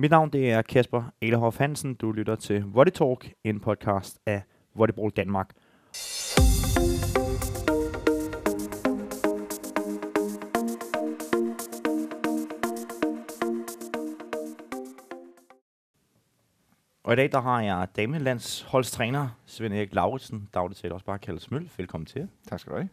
Mit navn det er Kasper Elehoff Hansen. Du lytter til Volley Talk, en podcast af Volleyball Danmark. Og i dag der har jeg damelandsholdstræner Svend Erik Lauritsen, dagligt set også bare kaldet Smøl. Velkommen til. Tak skal du have.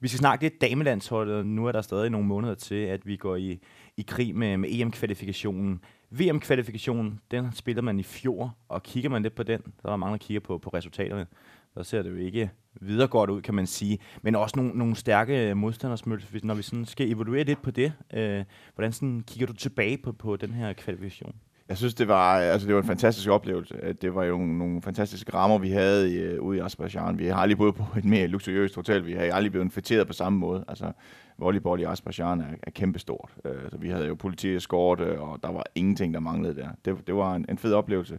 Vi skal snakke lidt damelandsholdet. Nu er der stadig nogle måneder til, at vi går i, i krig med, med EM-kvalifikationen. VM-kvalifikationen, den spiller man i fjor, og kigger man lidt på den, så er der mange, der kigger på, på resultaterne. Så ser det jo ikke videre godt ud, kan man sige. Men også nogle, nogle stærke modstandersmøl, når vi sådan skal evaluere lidt på det. Øh, hvordan sådan kigger du tilbage på, på den her kvalifikation? Jeg synes, det var, altså, det var en fantastisk oplevelse. Det var jo nogle fantastiske rammer, vi havde i, ude i Azerbaijan. Vi har aldrig boet på et mere luksuriøst hotel. Vi har aldrig blevet fætteret på samme måde. Altså, volleyball i Azerbaijan er, er kæmpestort. Uh, så vi havde jo politieskorte, og der var ingenting, der manglede der. Det, det var en, en fed oplevelse.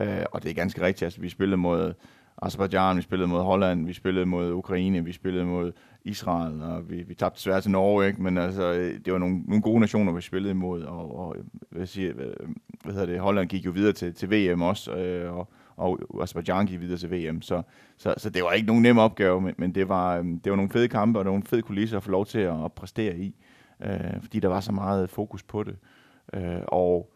Uh, og det er ganske rigtigt. Altså, vi spillede mod Azerbaijan, vi spillede mod Holland, vi spillede mod Ukraine, vi spillede mod Israel, og vi, vi tabte svært til Norge, ikke? men altså, øh, det var nogle, nogle gode nationer, vi spillede imod, og, og hvad, siger, hvad, hvad hedder det, Holland gik jo videre til, til VM også, øh, og, og Azerbaijan gik videre til VM, så, så, så det var ikke nogen nem opgave, men, men det, var, øh, det var nogle fede kampe, og nogle fede kulisser at få lov til at, at præstere i, øh, fordi der var så meget fokus på det. Øh, og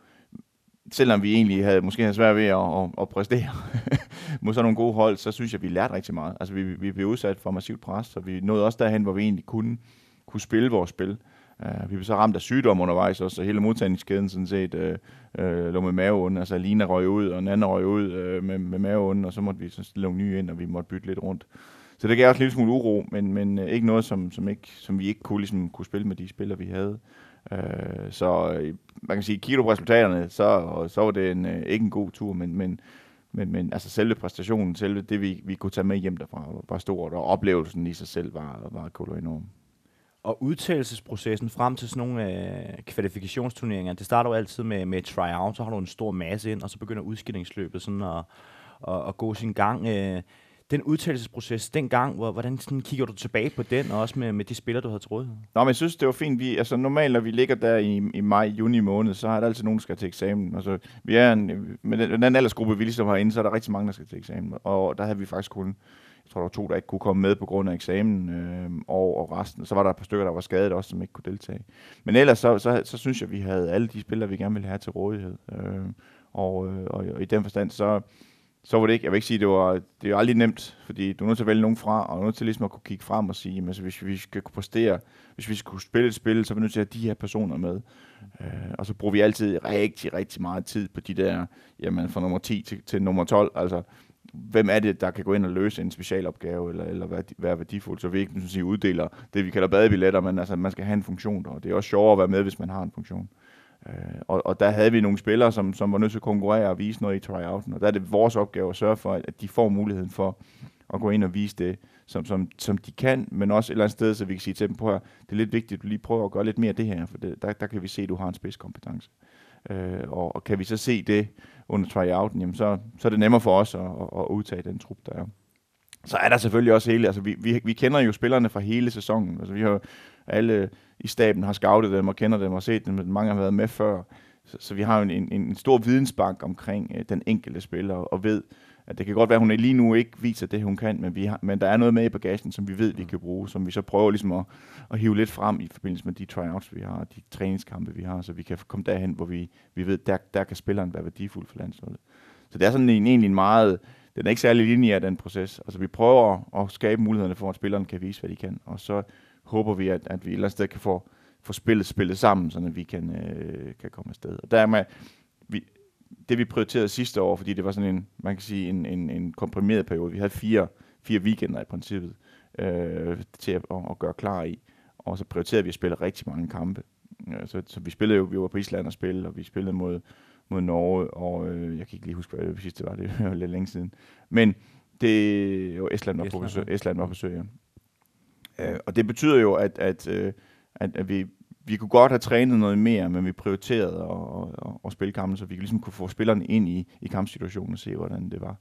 selvom vi egentlig havde måske havde svært ved at, at, at præstere mod sådan nogle gode hold, så synes jeg, vi lærte rigtig meget. Altså, vi, vi blev udsat for massivt pres, så vi nåede også derhen, hvor vi egentlig kunne, kunne spille vores spil. Uh, vi blev så ramt af sygdom undervejs også, så hele modtagningskæden sådan set uh, uh, lå med maveånden. Altså Lina røg ud, og Nana røg ud uh, med, med maveånden, og så måtte vi så stille nogle nye ind, og vi måtte bytte lidt rundt. Så det gav også en lille smule uro, men, men uh, ikke noget, som, som, ikke, som vi ikke kunne, ligesom, kunne spille med de spillere, vi havde. Øh, så øh, man kan sige, kigger du på resultaterne, så, så var det en, øh, ikke en god tur, men, men, men, men altså selve præstationen, selve det, vi, vi kunne tage med hjem derfra, var stort, og oplevelsen i sig selv var, var kolo enorm. Og udtalelsesprocessen frem til sådan nogle øh, kvalifikationsturneringer, det starter jo altid med, med tryout, så har du en stor masse ind, og så begynder udskillingsløbet sådan at, at, at gå sin gang. Øh, den udtalelsesproces dengang, hvor, hvordan sådan kigger du tilbage på den, og også med, med de spillere, du havde troet? Nå, men jeg synes, det var fint. Vi, altså, normalt, når vi ligger der i, i maj, juni måned, så er der altid nogen, der skal til eksamen. Altså, vi er en, med den, den aldersgruppe, vi ligesom har inde, så er der rigtig mange, der skal til eksamen. Og der havde vi faktisk kun, jeg tror, der var to, der ikke kunne komme med på grund af eksamen, øh, og, og resten. Så var der et par stykker, der var skadet også, som ikke kunne deltage. Men ellers, så, så, så, så synes jeg, vi havde alle de spillere, vi gerne ville have til rådighed. Øh, og, øh, og, og i den forstand, så så var det ikke, jeg vil ikke sige, det var, det er aldrig nemt, fordi du er nødt til at vælge nogen fra, og du er nødt til ligesom at kunne kigge frem og sige, altså, hvis vi skal kunne præstere, hvis vi skal kunne spille et spil, så er vi nødt til at have de her personer med. Øh, og så bruger vi altid rigtig, rigtig meget tid på de der, jamen fra nummer 10 til, til nummer 12, altså hvem er det, der kan gå ind og løse en specialopgave, eller, eller være, være værdifuld, så vi ikke sige, uddeler det, vi kalder badebilletter, men altså, man skal have en funktion, og det er også sjovere at være med, hvis man har en funktion. Øh, Øh, og, og der havde vi nogle spillere, som, som var nødt til at konkurrere og vise noget i tryouten, og der er det vores opgave at sørge for, at de får muligheden for at gå ind og vise det, som, som, som de kan, men også et eller andet sted, så vi kan sige til dem, på det er lidt vigtigt, at du lige prøver at gøre lidt mere af det her, for det, der, der kan vi se, at du har en spidskompetence. Øh, og, og kan vi så se det under tryouten, jamen så, så er det nemmere for os at, at, at udtage den trup, der er. Så er der selvfølgelig også hele, altså vi, vi, vi kender jo spillerne fra hele sæsonen, altså vi har alle i staben har scoutet dem og kender dem og set dem, men mange har været med før. Så, så vi har jo en, en, en stor vidensbank omkring øh, den enkelte spiller, og ved, at det kan godt være, at hun lige nu ikke viser det, hun kan, men, vi har, men der er noget med i bagagen, som vi ved, vi mm. kan bruge, som vi så prøver ligesom at, at hive lidt frem i forbindelse med de tryouts, vi har, de træningskampe, vi har, så vi kan komme derhen, hvor vi, vi ved, der, der kan spilleren være værdifuld for landsholdet. Så det er sådan en, egentlig en meget, den er ikke særlig linje af den proces. Altså vi prøver at skabe mulighederne for, at spilleren kan vise, hvad de kan, og så håber vi, at, at vi et eller andet sted kan få, få spillet spillet sammen, så vi kan, øh, kan komme afsted. Og der med, vi, det vi prioriterede sidste år, fordi det var sådan en, man kan sige, en, en, en komprimeret periode. Vi havde fire, fire weekender i princippet øh, til at, at, at gøre klar i. Og så prioriterede vi at spille rigtig mange kampe. Øh, så, så vi spillede jo, vi var på Island og spille, og vi spillede mod, mod Norge, og øh, jeg kan ikke lige huske, hvad det sidste var, det var lidt længe siden. Men det jo Estland var på besøg, Estland var på besøg, ja. Øh, og det betyder jo, at, at, øh, at, at vi, vi kunne godt have trænet noget mere, men vi prioriterede at, at, at spille kampen, så vi ligesom kunne få spillerne ind i, i kampsituationen og se, hvordan det var.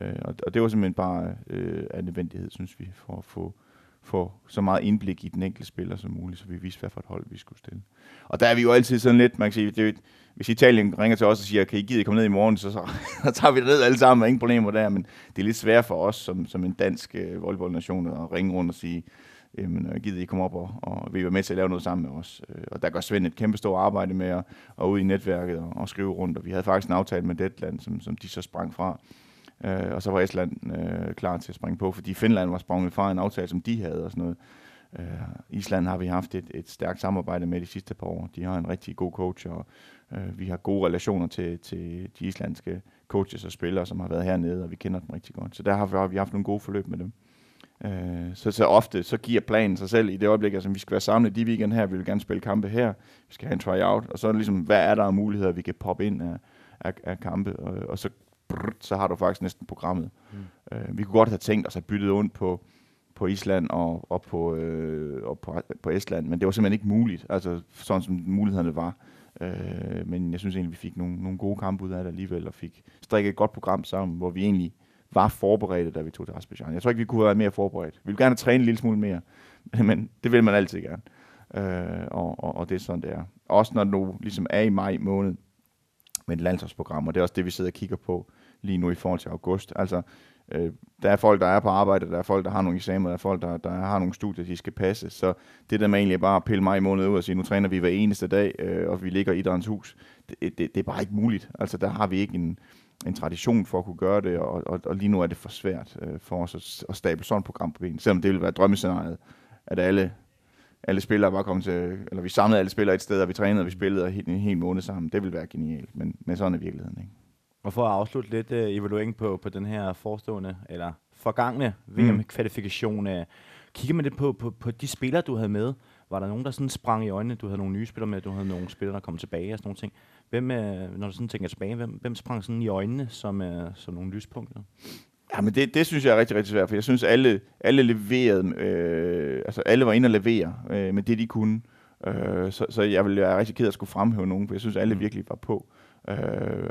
Øh, og, og det var simpelthen bare øh, en nødvendighed, synes vi, for at få, få så meget indblik i den enkelte spiller som muligt, så vi vidste, hvad for et hold vi skulle stille. Og der er vi jo altid sådan lidt, man kan sige, det hvis Italien ringer til os og siger, kan I give komme ned i morgen, så, så, så tager vi det ned alle sammen, ingen problemer der, men det er lidt svært for os som, som en dansk øh, volleyballnation at ringe rundt og sige, jamen, øh, gider I komme op og, og vil være med til at lave noget sammen med os. Øh, og der gør Svend et kæmpe stort arbejde med at, at ud i netværket og, og skrive rundt, og vi havde faktisk en aftale med Deadland, som, som de så sprang fra. Øh, og så var Estland øh, klar til at springe på, fordi Finland var sprunget fra en aftale, som de havde og sådan noget. Øh, Island har vi haft et, et stærkt samarbejde med de sidste par år. De har en rigtig god coach, og øh, vi har gode relationer til, til de islandske coaches og spillere, som har været hernede, og vi kender dem rigtig godt. Så der har vi, har vi haft nogle gode forløb med dem. Øh, så, så ofte så giver planen sig selv i det øjeblik, altså vi skal være samlet de weekend her, vi vil gerne spille kampe her, vi skal have en tryout, og så er det ligesom, hvad er der af muligheder, vi kan poppe ind af, af, af kampe, og, og så, brrr, så har du faktisk næsten programmet. Mm. Øh, vi kunne godt have tænkt os at bytte ondt på, på Island og, og, på, øh, og på, på Estland, men det var simpelthen ikke muligt, altså sådan som mulighederne var. Øh, men jeg synes egentlig, vi fik nogle, nogle gode kampe ud af det alligevel, og fik strikket et godt program sammen, hvor vi egentlig var forberedte, da vi tog til Azerbaijan. Jeg tror ikke, vi kunne have været mere forberedt. Vi ville gerne træne en lille smule mere, men det vil man altid gerne. Øh, og, og, og det er sådan, det er. Også når du ligesom er i maj måned med et landsholdsprogram, og det er også det, vi sidder og kigger på lige nu i forhold til august. Altså, øh, der er folk, der er på arbejde, der er folk, der har nogle eksamener, der er folk, der, der har nogle studier, de skal passe. Så det der med egentlig bare at pille mig i måned ud og sige, nu træner vi hver eneste dag, øh, og vi ligger i idrættens hus, det, det, det, er bare ikke muligt. Altså, der har vi ikke en, en tradition for at kunne gøre det, og, og, og lige nu er det for svært øh, for os at, at stable sådan et program på ben, selvom det ville være drømmescenariet, at alle, alle spillere var kommet til, eller vi samlede alle spillere et sted, og vi trænede, og vi spillede en, en hel måned sammen. Det ville være genialt, men, men sådan er virkeligheden ikke. Og for at afslutte lidt uh, evaluering på, på den her forestående, eller forgangne VM-kvalifikation, uh, kigger man lidt på, på, på de spillere, du havde med, var der nogen, der sådan sprang i øjnene? Du havde nogle nye spillere med, du havde nogle spillere, der kom tilbage og sådan nogle ting. Hvem, øh, når du sådan tænker tilbage, hvem, hvem sprang sådan i øjnene som, øh, som nogle lyspunkter? Ja, men det, det synes jeg er rigtig, rigtig svært, for jeg synes, alle, alle leverede, øh, altså alle var inde og levere øh, med det, de kunne. Øh, så, så jeg ville være rigtig ked af at skulle fremhæve nogen, for jeg synes, alle mm. virkelig var på. Øh,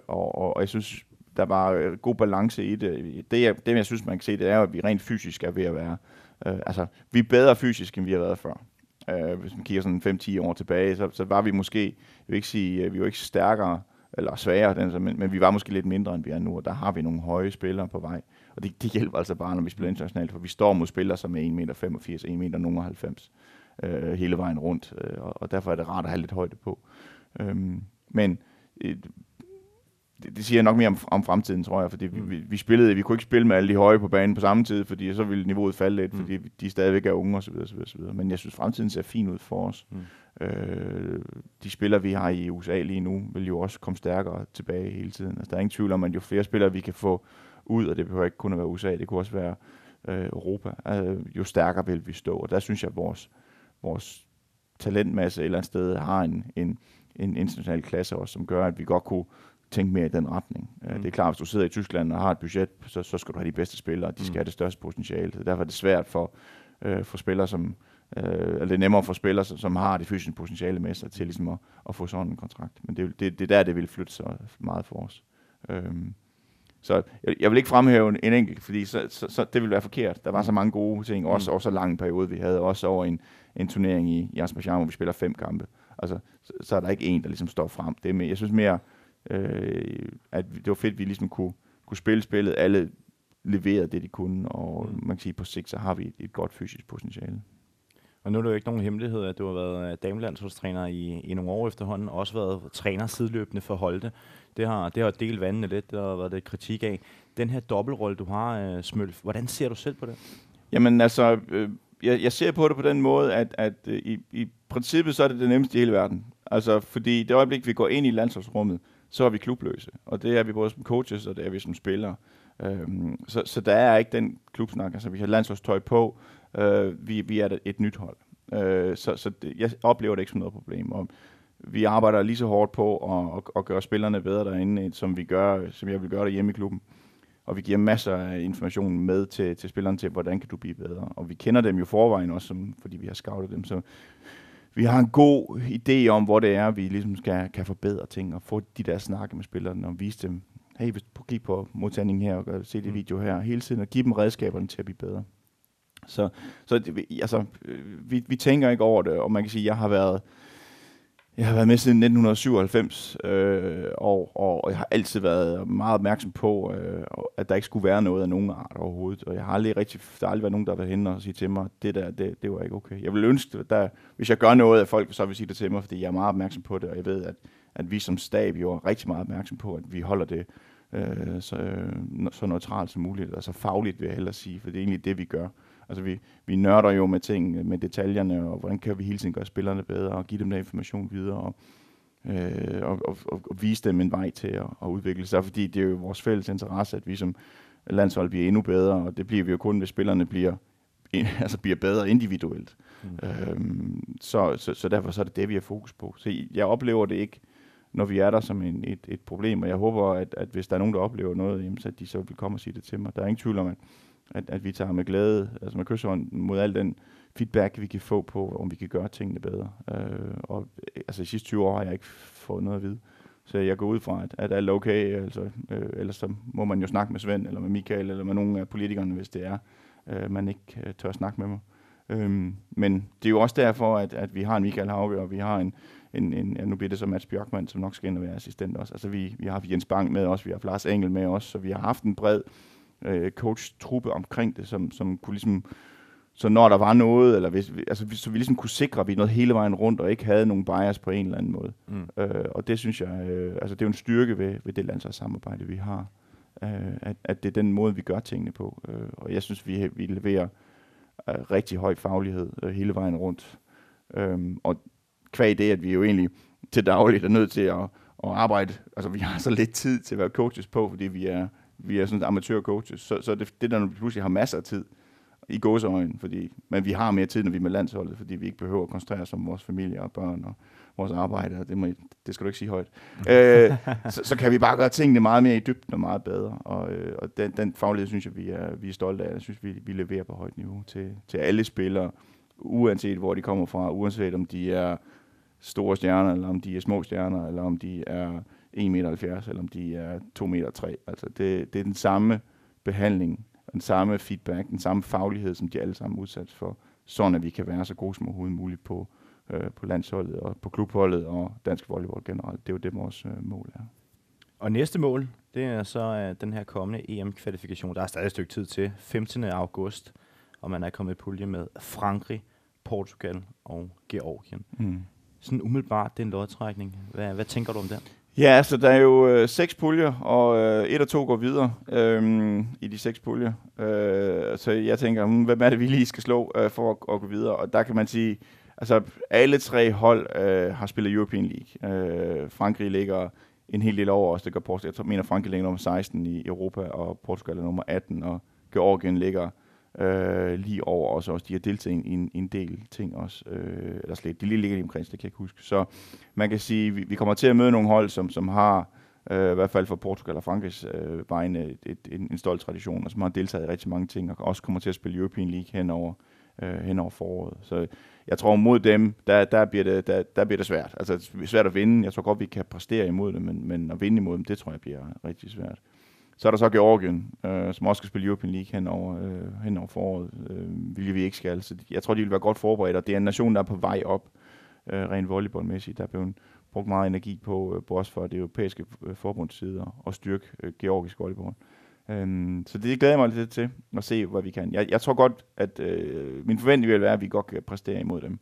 og, og, og jeg synes, der var øh, god balance i det. Det jeg, det, jeg synes, man kan se, det er at vi rent fysisk er ved at være. Øh, altså, vi er bedre fysisk, end vi har været før. Øh, hvis man kigger sådan 5-10 år tilbage, så, så var vi måske, jeg vil ikke sige, øh, vi var ikke stærkere eller sværere, den, men, men vi var måske lidt mindre, end vi er nu, og der har vi nogle høje spillere på vej. Og det, det hjælper altså bare, når vi spiller internationalt, for vi står mod spillere, som er 1,85 meter, 1,90 meter øh, hele vejen rundt, øh, og, og derfor er det rart at have lidt højde på. Øhm, men øh, det, det siger nok mere om, om fremtiden, tror jeg, fordi mm. vi, vi, spillede, vi kunne ikke spille med alle de høje på banen på samme tid, fordi så ville niveauet falde lidt, mm. fordi de stadigvæk er unge osv. osv., osv. Men jeg synes, fremtiden ser fin ud for os. Mm. Øh, de spillere, vi har i USA lige nu, vil jo også komme stærkere tilbage hele tiden. Altså, der er ingen tvivl om, at jo flere spillere vi kan få ud, og det behøver ikke kun at være USA, det kunne også være øh, Europa, øh, jo stærkere vil vi stå. Og der synes jeg, at vores, vores talentmasse et eller andet sted har en, en, en international klasse også, som gør, at vi godt kunne tænke mere i den retning. Øh, mm. Det er klart, hvis du sidder i Tyskland og har et budget, så, så skal du have de bedste spillere, de skal mm. have det største potentiale. Så derfor er det svært for, øh, for spillere, som, øh, eller det er nemmere for spillere, som, som har det fysiske potentiale med sig til ligesom at, at få sådan en kontrakt. Men det, det, det er der, det vil flytte sig meget for os. Øhm, så jeg, jeg vil ikke fremhæve en, en enkelt, fordi så, så, så, det vil være forkert. Der var så mange gode ting, også, mm. også så lang en periode, vi havde, også over en, en turnering i, i Azerbaijan, hvor vi spiller fem kampe. Altså, så, så er der ikke en, der ligesom står frem. Det er med, jeg synes mere, øh, at det var fedt, at vi ligesom kunne, kunne spille spillet. Alle leverede det, de kunne, og mm. man kan sige, på sigt, så har vi et, et godt fysisk potentiale. Og nu er det jo ikke nogen hemmelighed, at du har været øh, damelandsholdstræner i, i nogle år efterhånden, og også været træner sideløbende for Holte. Det har, det har delt vandene lidt, det har været lidt kritik af. Den her dobbeltrolle, du har, uh, Smølf, hvordan ser du selv på det? Jamen altså, øh, jeg, jeg ser på det på den måde, at, at øh, i, i princippet så er det det nemmeste i hele verden. Altså, fordi det øjeblik, vi går ind i landsholdsrummet, så er vi klubløse. Og det er vi både som coaches, og det er vi som spillere. Øhm, så, så der er ikke den klubsnak. Altså, vi har landsholdstøj på. Øh, vi, vi er et, et nyt hold. Øh, så så det, jeg oplever det ikke som noget problem. Og vi arbejder lige så hårdt på at, at, at gøre spillerne bedre derinde, som vi gør, som jeg vil gøre derhjemme i klubben. Og vi giver masser af information med til, til spillerne til, hvordan kan du blive bedre. Og vi kender dem jo forvejen også, som, fordi vi har scoutet dem. Så vi har en god idé om, hvor det er, vi ligesom skal, kan forbedre ting, og få de der snakke med spillerne, og vise dem, hey, hvis du kigge på modtagningen her, og se det mm. video her, hele tiden, og give dem redskaberne til at blive bedre. Så, så det, altså, øh, vi, vi tænker ikke over det, og man kan sige, at jeg har været, jeg har været med siden 1997, øh, og, og, jeg har altid været meget opmærksom på, øh, at der ikke skulle være noget af nogen art overhovedet. Og jeg har aldrig rigtig, der har aldrig været nogen, der har været hen og sige til mig, det der, det, det var ikke okay. Jeg vil ønske, at der, hvis jeg gør noget af folk, så vil sige det til mig, fordi jeg er meget opmærksom på det, og jeg ved, at, at vi som stab jo er rigtig meget opmærksom på, at vi holder det øh, så, øh, så neutralt som muligt, altså fagligt vil jeg hellere sige, for det er egentlig det, vi gør. Altså vi, vi nørder jo med ting, med detaljerne, og hvordan kan vi hele tiden gøre spillerne bedre, og give dem der information videre, og, øh, og, og, og, og vise dem en vej til at, at udvikle sig, fordi det er jo vores fælles interesse, at vi som landshold bliver endnu bedre, og det bliver vi jo kun, hvis spillerne bliver, altså bliver bedre individuelt. Mm. Øhm, så, så, så derfor så er det det, vi har fokus på. Så jeg oplever det ikke, når vi er der som en, et, et problem, og jeg håber, at, at hvis der er nogen, der oplever noget, jamen, så at de så vil komme og sige det til mig. Der er ingen tvivl om, at at, at vi tager med glæde, altså med kysshånd mod al den feedback, vi kan få på, om vi kan gøre tingene bedre. Øh, og øh, altså i sidste 20 år har jeg ikke fået noget at vide. Så jeg går ud fra, at, at alt er okay, altså, øh, ellers så må man jo snakke med Svend, eller med Michael, eller med nogle af politikerne, hvis det er, øh, man ikke øh, tør snakke med mig. Øhm, men det er jo også derfor, at, at vi har en Michael Hauge, og vi har en, en, en ja, nu bliver det så Mats Bjørkman, som nok skal ind og være assistent også. Altså vi, vi har haft Jens Bang med os, vi har haft Lars Engel med os, så vi har haft en bred øh, coach-truppe omkring det, som, som kunne ligesom, så når der var noget, eller hvis, altså, så vi ligesom kunne sikre, at vi nåede hele vejen rundt, og ikke havde nogen bias på en eller anden måde. Mm. Øh, og det synes jeg, øh, altså det er jo en styrke ved, ved det landsholdssamarbejde, vi har, øh, at, at det er den måde, vi gør tingene på. Øh, og jeg synes, vi, vi leverer øh, rigtig høj faglighed øh, hele vejen rundt. Øh, og kvæg det, at vi jo egentlig til dagligt er nødt til at, at arbejde, altså vi har så lidt tid til at være coaches på, fordi vi er vi er sådan amatørcoaches, så, så det, det der, når vi pludselig har masser af tid i gåseøjne, fordi, men vi har mere tid, når vi er med landsholdet, fordi vi ikke behøver at koncentrere os om vores familie og børn og vores arbejde, og det, må, det skal du ikke sige højt. øh, så, så kan vi bare gøre tingene meget mere i dybden og meget bedre, og, øh, og den, den faglighed synes jeg, vi er, vi er stolte af. Jeg synes, vi, vi leverer på højt niveau til, til alle spillere, uanset hvor de kommer fra, uanset om de er store stjerner, eller om de er små stjerner, eller om de er 1,70 meter, eller om de er 2,3 meter. Altså det, det er den samme behandling, den samme feedback, den samme faglighed, som de alle sammen er udsat for, sådan at vi kan være så gode som overhovedet muligt på, øh, på landsholdet og på klubholdet og dansk volleyball generelt. Det er jo det, vores øh, mål er. Og næste mål, det er så uh, den her kommende EM-kvalifikation. Der er stadig et stykke tid til, 15. august, og man er kommet i pulje med Frankrig, Portugal og Georgien. Mm. Sådan umiddelbart, det er en lodtrækning. Hvad, hvad tænker du om det? Ja, altså der er jo øh, seks puljer, og øh, et og to går videre øh, i de seks puljer. Øh, så jeg tænker, hmm, hvem er det, vi lige skal slå øh, for at, at gå videre? Og der kan man sige, altså alle tre hold øh, har spillet European League. Øh, Frankrig ligger en hel del over os, det gør Portugal. Jeg mener, Frankrig ligger nummer 16 i Europa, og Portugal er nummer 18, og Georgien ligger øh, lige over os også. De har deltaget i en, en del ting også. Øh, eller slet, de lige ligger i omkring, det kan jeg ikke huske. Så man kan sige, vi, vi kommer til at møde nogle hold, som, som har, øh, i hvert fald for Portugal og Frankrigs øh, vegne, et, et, en, en stolt tradition, og som har deltaget i rigtig mange ting, og også kommer til at spille European League henover, øh, henover foråret. Så jeg tror mod dem, der, der, bliver det, der, der bliver det svært. Altså svært at vinde. Jeg tror godt, vi kan præstere imod dem, men, men at vinde imod dem, det tror jeg bliver rigtig svært. Så er der så Georgien, øh, som også skal spille European League hen over, øh, hen over foråret, øh, hvilket vi ikke skal. Så jeg tror, de vil være godt forberedt, og det er en nation, der er på vej op, øh, rent volleyballmæssigt. Der er blevet brugt meget energi på, øh, på os for det europæiske øh, forbunds side og styrke øh, georgisk volleyball. Øhm, så det glæder jeg mig lidt til at se, hvad vi kan. Jeg, jeg tror godt, at øh, min forventning vil være, at vi godt kan præstere imod dem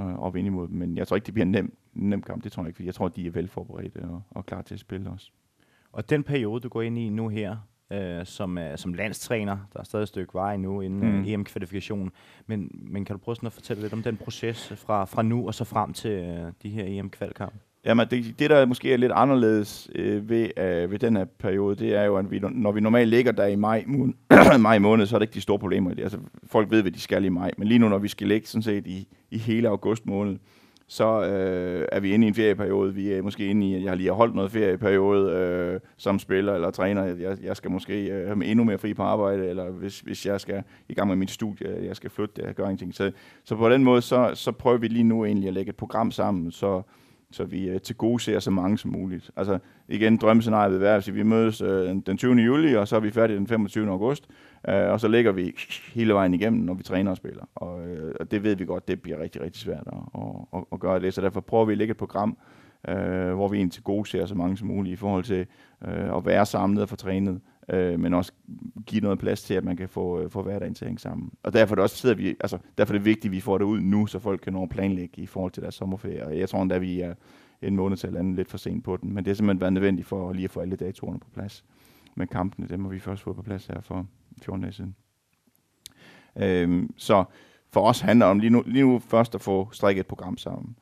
øh, og vinde imod dem. Men jeg tror ikke, det bliver en nem, nem kamp. Det tror jeg ikke, jeg tror, de er velforberedte og, og klar til at spille også. Og den periode, du går ind i nu her, øh, som, uh, som landstræner, der er stadig et stykke vej nu inden mm. EM-kvalifikationen, men, men kan du prøve sådan at fortælle lidt om den proces fra, fra nu og så frem til uh, de her EM-kvalkampe? Jamen, det, det, der måske er lidt anderledes øh, ved, øh, ved den her periode, det er jo, at vi, når vi normalt ligger der i maj, måned, maj måned, så er det ikke de store problemer i det. Altså, folk ved, hvad de skal i maj. Men lige nu, når vi skal ligge sådan set i, i hele august måned, så øh, er vi inde i en ferieperiode. Vi er måske inde i, jeg har lige holdt noget ferieperiode øh, som spiller eller træner. Jeg, jeg skal måske øh, have endnu mere fri på arbejde, eller hvis, hvis jeg skal i gang med mit studie, jeg skal flytte, jeg gør ingenting. Så, så på den måde, så, så prøver vi lige nu egentlig at lægge et program sammen, så, så vi øh, til gode ser så mange som muligt. Altså igen, drømmescenariet vil være, at vi mødes øh, den 20. juli, og så er vi færdige den 25. august, øh, og så ligger vi hele vejen igennem, når vi træner og spiller. Og, øh, og det ved vi godt, det bliver rigtig, rigtig svært at, at, at gøre det, så derfor prøver vi at lægge et program, øh, hvor vi egentlig til gode ser så mange som muligt i forhold til øh, at være samlet og få trænet, øh, men også give noget plads til, at man kan få, øh, få hverdagen til at hænge sammen. Og derfor er det også sidder vi, altså, derfor er det vigtigt, at vi får det ud nu, så folk kan nå at planlægge i forhold til deres sommerferie. Og jeg tror endda, vi er en måned til andet lidt for sent på den, men det er simpelthen været nødvendigt for lige at få alle datorerne på plads. Men kampene, dem må vi først få på plads her for 14 dage siden. Øhm, så for os handler det om lige nu, lige nu først at få strikket et program sammen.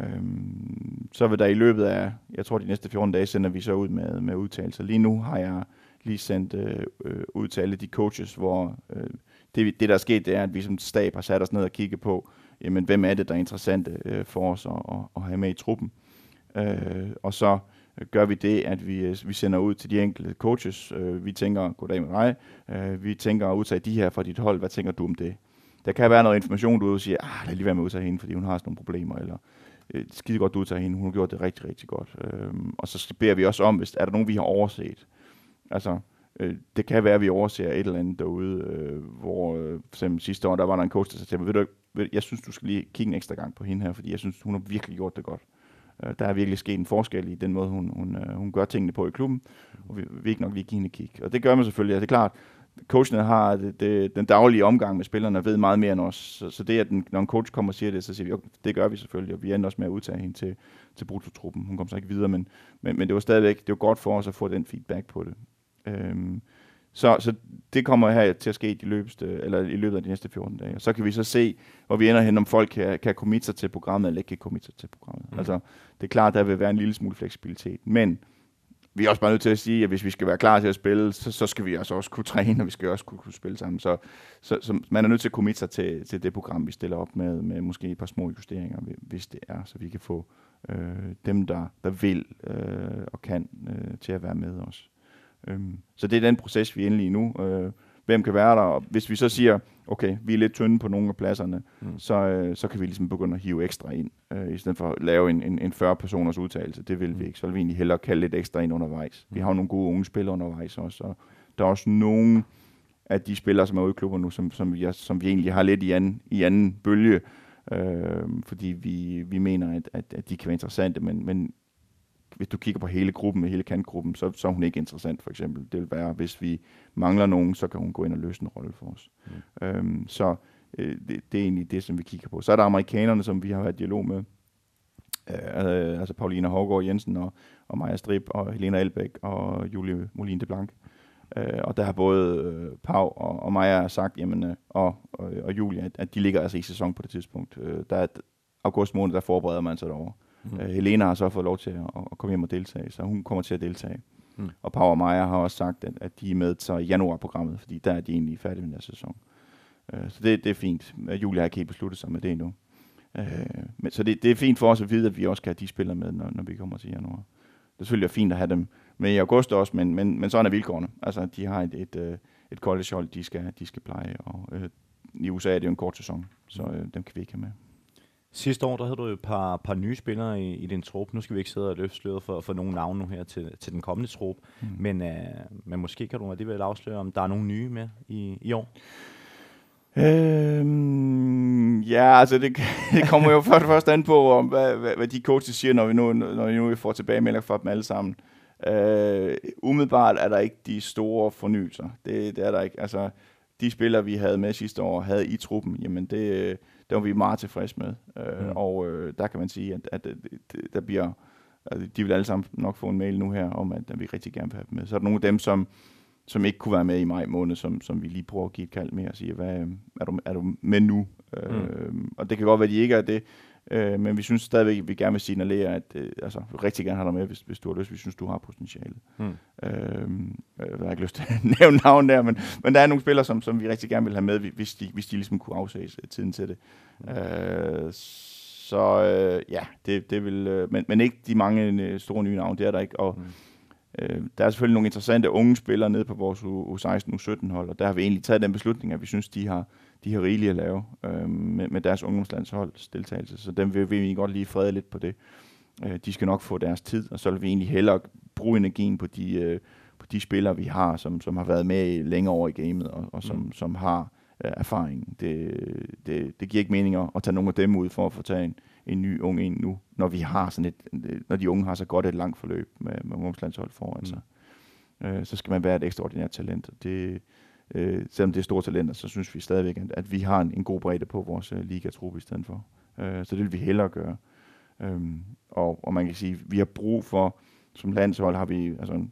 Øhm, så vil der i løbet af, jeg tror de næste 14 dage, sender vi så ud med, med udtalelser. Lige nu har jeg lige sendt øh, øh, ud til alle de coaches, hvor øh, det, det, der er sket, det er, at vi som stab har sat os ned og kigget på, jamen, hvem er det, der er interessante øh, for os at, at, at have med i truppen. Øh, og så gør vi det, at vi, øh, vi sender ud til de enkelte coaches. Øh, vi tænker, goddag med dig, øh, vi tænker at udtage de her fra dit hold, hvad tænker du om det? Der kan være noget information, du siger, ah, lad lige være med at udtage hende, fordi hun har sådan nogle problemer, eller øh, skide godt, du udtager hende, hun har gjort det rigtig, rigtig godt. Øh, og så beder vi også om, hvis er der nogen, vi har overset, Altså, øh, det kan være, at vi overser et eller andet derude, øh, hvor øh, for eksempel sidste år, der var der en coach, der sagde, ved du, ved, jeg synes, du skal lige kigge en ekstra gang på hende her, fordi jeg synes, hun har virkelig gjort det godt. Øh, der er virkelig sket en forskel i den måde, hun, hun, øh, hun gør tingene på i klubben, og vi vil ikke nok lige give hende et kig. Og det gør man selvfølgelig, ja, det er klart, coachene har det, det, den daglige omgang med spillerne og ved meget mere end os. Så, så det, at den, når en coach kommer og siger det, så siger vi, okay, det gør vi selvfølgelig, og vi ender også med at udtage hende til, til brutotruppen. Hun kom så ikke videre, men, men, men det var stadigvæk det var godt for os at få den feedback på det. Øhm, så, så det kommer her til at ske i, løbeste, eller i løbet af de næste 14 dage. Og så kan vi så se, hvor vi ender hen, om folk kan, kan committe sig til programmet, eller ikke kan committe sig til programmet. Mm. Altså, det er klart, der vil være en lille smule fleksibilitet. Men vi er også bare nødt til at sige, at hvis vi skal være klar til at spille, så, så skal vi altså også kunne træne, og vi skal også kunne, kunne spille sammen. Så, så, så man er nødt til at committe sig til, til det program, vi stiller op med, med måske et par små justeringer, hvis det er, så vi kan få øh, dem, der, der vil øh, og kan, øh, til at være med os. Øhm, så det er den proces, vi er inde i nu. Øh, hvem kan være der? Og hvis vi så siger, okay, vi er lidt tynde på nogle af pladserne, mm. så, øh, så kan vi ligesom begynde at hive ekstra ind, øh, i stedet for at lave en, en, en 40-personers udtalelse. Det vil mm. vi ikke. Så vil vi egentlig hellere kalde lidt ekstra ind undervejs. Mm. Vi har jo nogle gode unge spillere undervejs også, og der er også nogle af de spillere, som er ude i klubber nu, som, som, vi, som vi egentlig har lidt i anden, i anden bølge, øh, fordi vi, vi mener, at, at, at de kan være interessante, men, men hvis du kigger på hele gruppen, hele kantgruppen, så, så er hun ikke interessant, for eksempel. Det vil være, hvis vi mangler nogen, så kan hun gå ind og løse en rolle for os. Mm. Øhm, så øh, det, det er egentlig det, som vi kigger på. Så er der amerikanerne, som vi har været i dialog med. Øh, altså Paulina Hårgaard Jensen og, og Maja Strip og Helena Elbæk og Julie Molin de Blanc. Øh, og der har både øh, Pau og, og Maja sagt, jamen, øh, og, og, og Julie, at, at de ligger altså i sæson på det tidspunkt. Øh, der er august måned, der forbereder man sig derovre. Mm. Øh, Helena har så fået lov til at, at komme hjem og deltage, så hun kommer til at deltage. Mm. Og og Maja har også sagt, at, at de er med til januarprogrammet, fordi der er de egentlig færdige med den sæson. Øh, så det, det er fint. Julia har ikke helt besluttet sig med det endnu. Øh, men, så det, det er fint for os at vide, at vi også kan have de spillere med, når, når vi kommer til januar. Det er selvfølgelig fint at have dem med i august også, men, men, men sådan er vilkårene. Altså, de har et, et, øh, et collegehold, de skal, de skal pleje, og øh, i USA er det jo en kort sæson, så øh, dem kan vi ikke have med. Sidste år, der havde du et par, par nye spillere i, i din trup. Nu skal vi ikke sidde og løfte sløret for, for nogle navne nu her til, til den kommende trup. Mm. Men, uh, men måske kan du alligevel afsløre, om der er nogle nye med i, i år? Øhm, ja, altså det, det kommer jo først, først an på, om, hvad, hvad, hvad de coaches siger, når vi nu, når vi nu får tilbagemeldinger fra dem alle sammen. Øh, umiddelbart er der ikke de store fornyelser. Det, det er der ikke. Altså, de spillere, vi havde med sidste år, havde i truppen, jamen det, det var vi meget tilfredse med. Øh, mm. Og øh, der kan man sige, at, at, at der bliver, altså, de vil alle sammen nok få en mail nu her, om at, at vi rigtig gerne vil have dem med. Så er der nogle af dem, som, som ikke kunne være med i maj måned, som, som vi lige prøver at give et kald med og sige, hvad, er, du, er du med nu? Mm. Øh, og det kan godt være, at de ikke er det, Øh, men vi synes stadigvæk, at vi gerne vil signalere, at øh, altså, vi rigtig gerne have dig med, hvis, hvis du har lyst. Vi synes, du har potentiale. Mm. Øh, jeg har ikke lyst til at nævne navn der, men, men der er nogle spillere, som, som vi rigtig gerne vil have med, hvis de, hvis de ligesom kunne afsæge tiden til det. Mm. Øh, så øh, ja, det, det vil, øh, men, men ikke de mange øh, store nye navne, det er der ikke. Og, mm. Øh, der er selvfølgelig nogle interessante unge spillere nede på vores U16, U17 hold, og der har vi egentlig taget den beslutning, at vi synes, de har, de har rigeligt at lave øh, med, med deres ungdomslandsholds deltagelse, så dem vil vi godt lige frede lidt på det. Øh, de skal nok få deres tid, og så vil vi egentlig hellere bruge energien på de, øh, på de spillere, vi har, som, som har været med længere over i gamet, og, og som, mm. som har øh, erfaring. Det, det, det giver ikke mening at, at tage nogle af dem ud for at få taget en, en ny ung en nu, når vi har sådan et, når de unge har så godt et langt forløb med, med ungdomslandshold foran mm. sig. Øh, så skal man være et ekstraordinært talent. Det, øh, selvom det er store talenter, så synes vi stadigvæk, at, at vi har en, en god bredde på vores øh, ligatruppe i stedet for. Øh, så det vil vi hellere gøre. Øhm, og, og man kan sige, at vi har brug for, som landshold har vi, altså,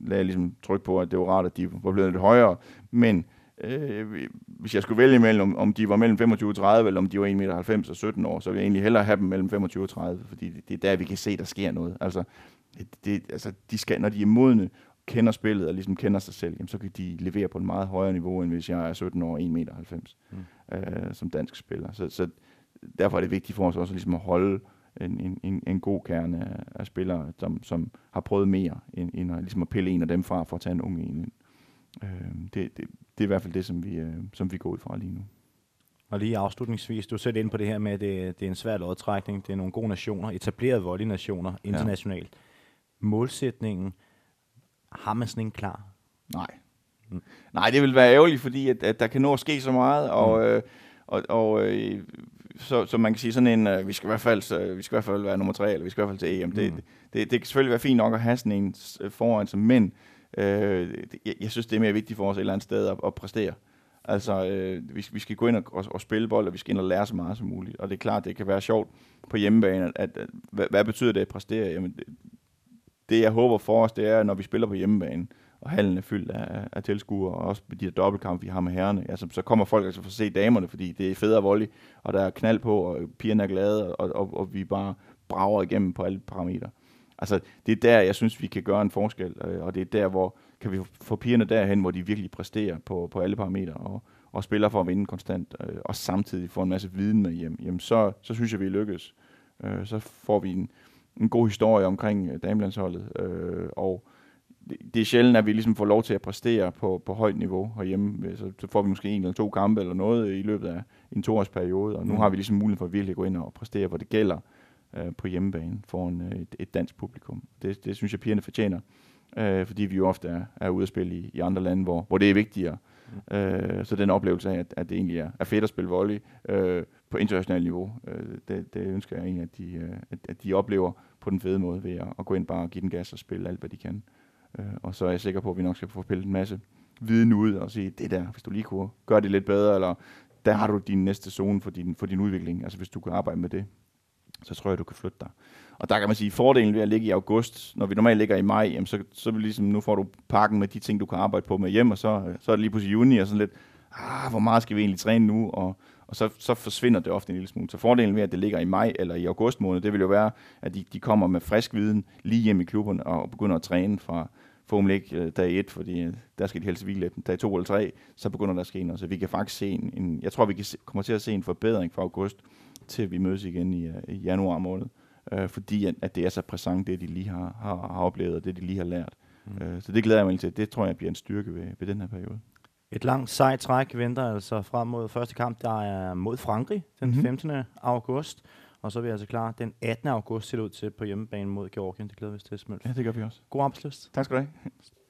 lagde ligesom tryk på, at det var rart, at de var blevet lidt højere, men øh, hvis jeg skulle vælge mellem, om de var mellem 25 og 30, eller om de var 1,90 meter og 17 år, så ville jeg egentlig hellere have dem mellem 25 og 30, fordi det, det er der, vi kan se, der sker noget. Altså, det, altså de skal, når de er modne, kender spillet og ligesom kender sig selv, jamen, så kan de levere på et meget højere niveau, end hvis jeg er 17 år og 1,90 meter mm. øh, som dansk spiller. Så, så derfor er det vigtigt for os også ligesom at holde en, en, en god kerne af, af spillere, som, som har prøvet mere, end, end at, ligesom at pille en af dem fra for at tage en ung en ind. Øh, det, det, det er i hvert fald det, som vi, øh, som vi går ud fra lige nu. Og lige afslutningsvis, du sætter ind på det her med, at det, det er en svær lodtrækning. Det er nogle gode nationer, etablerede volley-nationer internationalt. Ja. Målsætningen, har man sådan en klar? Nej. Mm. Nej, det vil være ærgerligt, fordi at, at der kan nå at ske så meget, og, mm. øh, og, og øh, så, så man kan sige sådan en, øh, vi skal i hvert fald, så, vi skal i hvert fald være nummer tre, eller vi skal i hvert fald til EM. Mm. Det, det, det kan selvfølgelig være fint nok at have sådan en foran sig, men øh, jeg, jeg synes, det er mere vigtigt for os et eller andet sted at, at præstere. Altså, øh, vi, vi skal gå ind og, og, og spille bold, og vi skal ind og lære så meget som muligt. Og det er klart, det kan være sjovt på hjemmebane, at, at, at hvad, hvad betyder det at præstere? Jamen, det, det, jeg håber for os, det er, når vi spiller på hjemmebane, og hallen er fyldt af, af tilskuere, og også med de der dobbeltkampe, vi har med herrerne, altså, så kommer folk altså for at se damerne, fordi det er federe volley, og der er knald på, og pigerne er glade, og, og, og vi bare brager igennem på alle parametre. Altså, det er der, jeg synes, vi kan gøre en forskel, øh, og det er der, hvor kan vi få pigerne derhen, hvor de virkelig præsterer på, på alle parametre, og, og spiller for at vinde konstant, øh, og samtidig får en masse viden med hjem, jamen så, så synes jeg, vi lykkes. Øh, så får vi en, en god historie omkring øh, damelandsholdet, øh, og det, det er sjældent, at vi ligesom får lov til at præstere på, på højt niveau herhjemme. Så, så får vi måske en eller to kampe eller noget i løbet af en toårsperiode, og nu mm. har vi ligesom mulighed for at virkelig gå ind og præstere, hvor det gælder øh, på hjemmebane foran øh, et, et dansk publikum. Det, det synes jeg, pigerne fortjener, øh, fordi vi jo ofte er, er ude at spille i, i andre lande, hvor, hvor det er vigtigere. Mm. Øh, så den oplevelse af, at, at det egentlig er, er fedt at spille volley øh, på internationalt niveau, øh, det, det ønsker jeg egentlig, at de, øh, at, at de oplever på den fede måde ved at, at gå ind bare og give den gas og spille alt, hvad de kan. Øh, og så er jeg sikker på, at vi nok skal få pillet en masse viden ud og sige, det der, hvis du lige kunne gøre det lidt bedre, eller der har du din næste zone for din, for din udvikling. Altså hvis du kan arbejde med det, så tror jeg, du kan flytte dig. Og der kan man sige, fordelen ved at ligge i august, når vi normalt ligger i maj, jamen så, så vil ligesom, nu får du pakken med de ting, du kan arbejde på med hjem, og så, så er det lige pludselig juni, og sådan lidt, ah, hvor meget skal vi egentlig træne nu? Og, og så, så forsvinder det ofte en lille smule. Så fordelen ved, at det ligger i maj eller i august måned, det vil jo være, at de, de kommer med frisk viden lige hjem i klubben og begynder at træne fra Formel ikke øh, dag 1, fordi øh, der skal de helst hvile lidt. Dag 2 eller 3, så begynder der at ske noget. Så vi kan faktisk se en, en jeg tror, vi kan se, kommer til at se en forbedring fra august til vi mødes igen i, øh, i januar måned. Øh, fordi at, at det er så præsent, det de lige har, har, har oplevet, og det de lige har lært. Mm. Øh, så det glæder jeg mig til. Det tror jeg bliver en styrke ved, ved den her periode. Et langt sejt træk venter altså frem mod første kamp, der er mod Frankrig den mm-hmm. 15. august. Og så er vi altså klar den 18. august ser ud til på hjemmebane mod Georgien. Det glæder vi os til, Smølf. Ja, det gør vi også. God arbejdsløst. Tak skal du have.